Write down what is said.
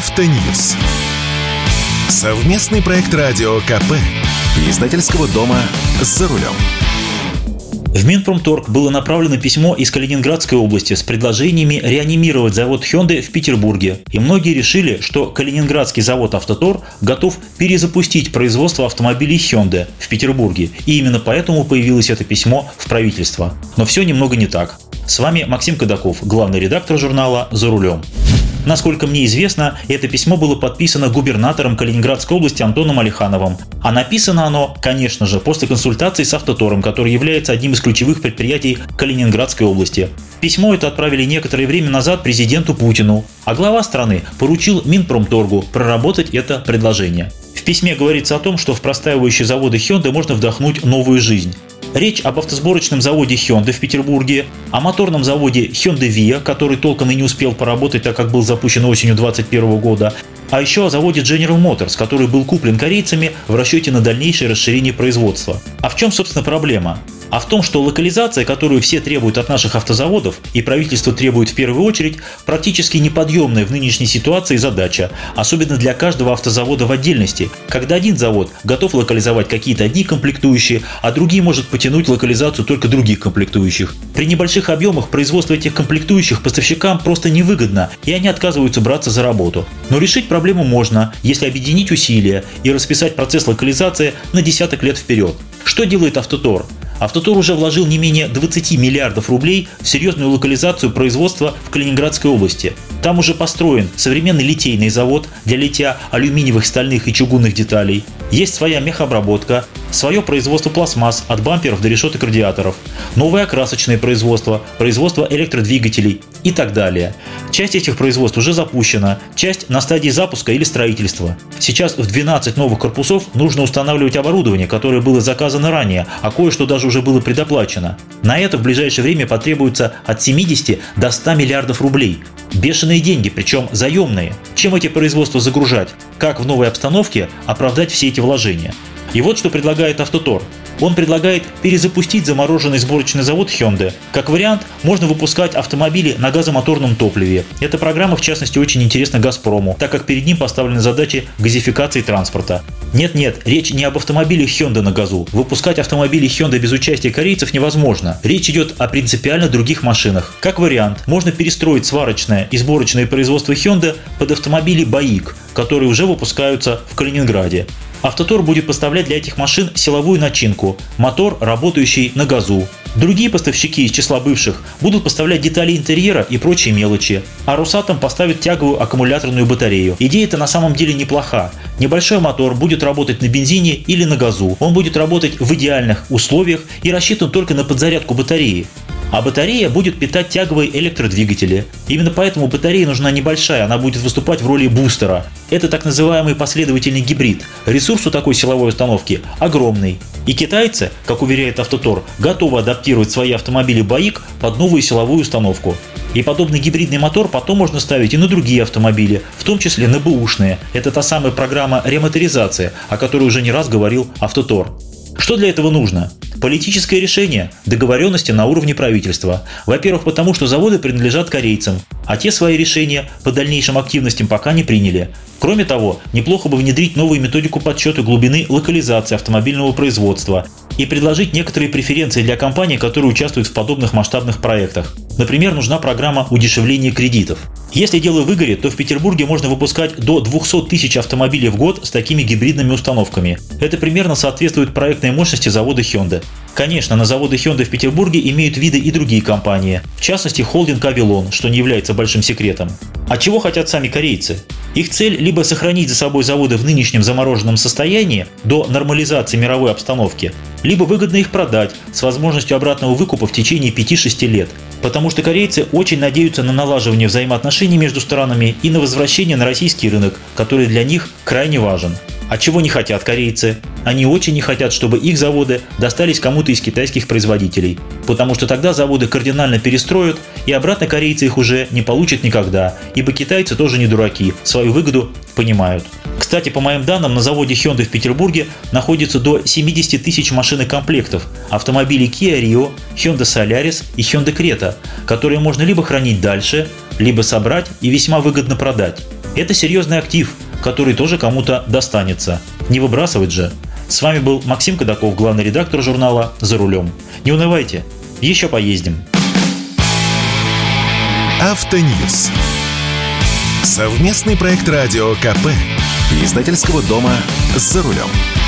Автоньюз. Совместный проект радио КП. Издательского дома «За рулем». В Минпромторг было направлено письмо из Калининградской области с предложениями реанимировать завод Hyundai в Петербурге. И многие решили, что Калининградский завод «Автотор» готов перезапустить производство автомобилей Hyundai в Петербурге. И именно поэтому появилось это письмо в правительство. Но все немного не так. С вами Максим Кадаков, главный редактор журнала «За рулем». Насколько мне известно, это письмо было подписано губернатором Калининградской области Антоном Алихановым. А написано оно, конечно же, после консультации с Автотором, который является одним из ключевых предприятий Калининградской области. Письмо это отправили некоторое время назад президенту Путину, а глава страны поручил Минпромторгу проработать это предложение. В письме говорится о том, что в простаивающие заводы Hyundai можно вдохнуть новую жизнь. Речь об автосборочном заводе Hyundai в Петербурге, о моторном заводе Hyundai Via, который толком и не успел поработать, так как был запущен осенью 2021 года, а еще о заводе General Motors, который был куплен корейцами в расчете на дальнейшее расширение производства. А в чем, собственно, проблема? а в том, что локализация, которую все требуют от наших автозаводов, и правительство требует в первую очередь, практически неподъемная в нынешней ситуации задача, особенно для каждого автозавода в отдельности, когда один завод готов локализовать какие-то одни комплектующие, а другие может потянуть локализацию только других комплектующих. При небольших объемах производство этих комплектующих поставщикам просто невыгодно, и они отказываются браться за работу. Но решить проблему можно, если объединить усилия и расписать процесс локализации на десяток лет вперед. Что делает Автотор? Автотор уже вложил не менее 20 миллиардов рублей в серьезную локализацию производства в Калининградской области. Там уже построен современный литейный завод для литья алюминиевых, стальных и чугунных деталей. Есть своя мехобработка, свое производство пластмасс от бамперов до решеток радиаторов, новое окрасочное производство, производство электродвигателей и так далее. Часть этих производств уже запущена, часть на стадии запуска или строительства. Сейчас в 12 новых корпусов нужно устанавливать оборудование, которое было заказано ранее, а кое-что даже уже было предоплачено. На это в ближайшее время потребуется от 70 до 100 миллиардов рублей. Бешеные деньги, причем заемные. Чем эти производства загружать? Как в новой обстановке оправдать все эти вложения? И вот что предлагает Автотор. Он предлагает перезапустить замороженный сборочный завод Hyundai. Как вариант, можно выпускать автомобили на газомоторном топливе. Эта программа, в частности, очень интересна «Газпрому», так как перед ним поставлены задачи газификации транспорта. Нет-нет, речь не об автомобилях Hyundai на газу. Выпускать автомобили Hyundai без участия корейцев невозможно. Речь идет о принципиально других машинах. Как вариант, можно перестроить сварочное и сборочное производство Hyundai под автомобили БАИК, которые уже выпускаются в Калининграде. Автотор будет поставлять для этих машин силовую начинку, мотор, работающий на газу. Другие поставщики из числа бывших будут поставлять детали интерьера и прочие мелочи, а Росатом поставит тяговую аккумуляторную батарею. Идея-то на самом деле неплоха. Небольшой мотор будет работать на бензине или на газу. Он будет работать в идеальных условиях и рассчитан только на подзарядку батареи а батарея будет питать тяговые электродвигатели. Именно поэтому батарея нужна небольшая, она будет выступать в роли бустера. Это так называемый последовательный гибрид. Ресурс у такой силовой установки огромный. И китайцы, как уверяет Автотор, готовы адаптировать свои автомобили БАИК под новую силовую установку. И подобный гибридный мотор потом можно ставить и на другие автомобили, в том числе на бэушные. Это та самая программа ремоторизации, о которой уже не раз говорил Автотор. Что для этого нужно? Политическое решение, договоренности на уровне правительства. Во-первых, потому что заводы принадлежат корейцам, а те свои решения по дальнейшим активностям пока не приняли. Кроме того, неплохо бы внедрить новую методику подсчета глубины локализации автомобильного производства и предложить некоторые преференции для компаний, которые участвуют в подобных масштабных проектах. Например, нужна программа удешевления кредитов. Если дело выгорит, то в Петербурге можно выпускать до 200 тысяч автомобилей в год с такими гибридными установками. Это примерно соответствует проектной мощности завода Hyundai. Конечно, на заводы Hyundai в Петербурге имеют виды и другие компании, в частности холдинг Avilon, что не является большим секретом. А чего хотят сами корейцы? Их цель либо сохранить за собой заводы в нынешнем замороженном состоянии до нормализации мировой обстановки, либо выгодно их продать с возможностью обратного выкупа в течение 5-6 лет. Потому что корейцы очень надеются на налаживание взаимоотношений между странами и на возвращение на российский рынок, который для них крайне важен. А чего не хотят корейцы? Они очень не хотят, чтобы их заводы достались кому-то из китайских производителей, потому что тогда заводы кардинально перестроят, и обратно корейцы их уже не получат никогда, ибо китайцы тоже не дураки, свою выгоду понимают. Кстати, по моим данным, на заводе Hyundai в Петербурге находится до 70 тысяч машин комплектов автомобилей Kia Rio, Hyundai Solaris и Hyundai Creta, которые можно либо хранить дальше, либо собрать и весьма выгодно продать. Это серьезный актив, который тоже кому-то достанется. Не выбрасывать же. С вами был Максим Кадаков, главный редактор журнала «За рулем». Не унывайте, еще поездим. Автоньюз. Совместный проект радио КП. Издательского дома «За рулем».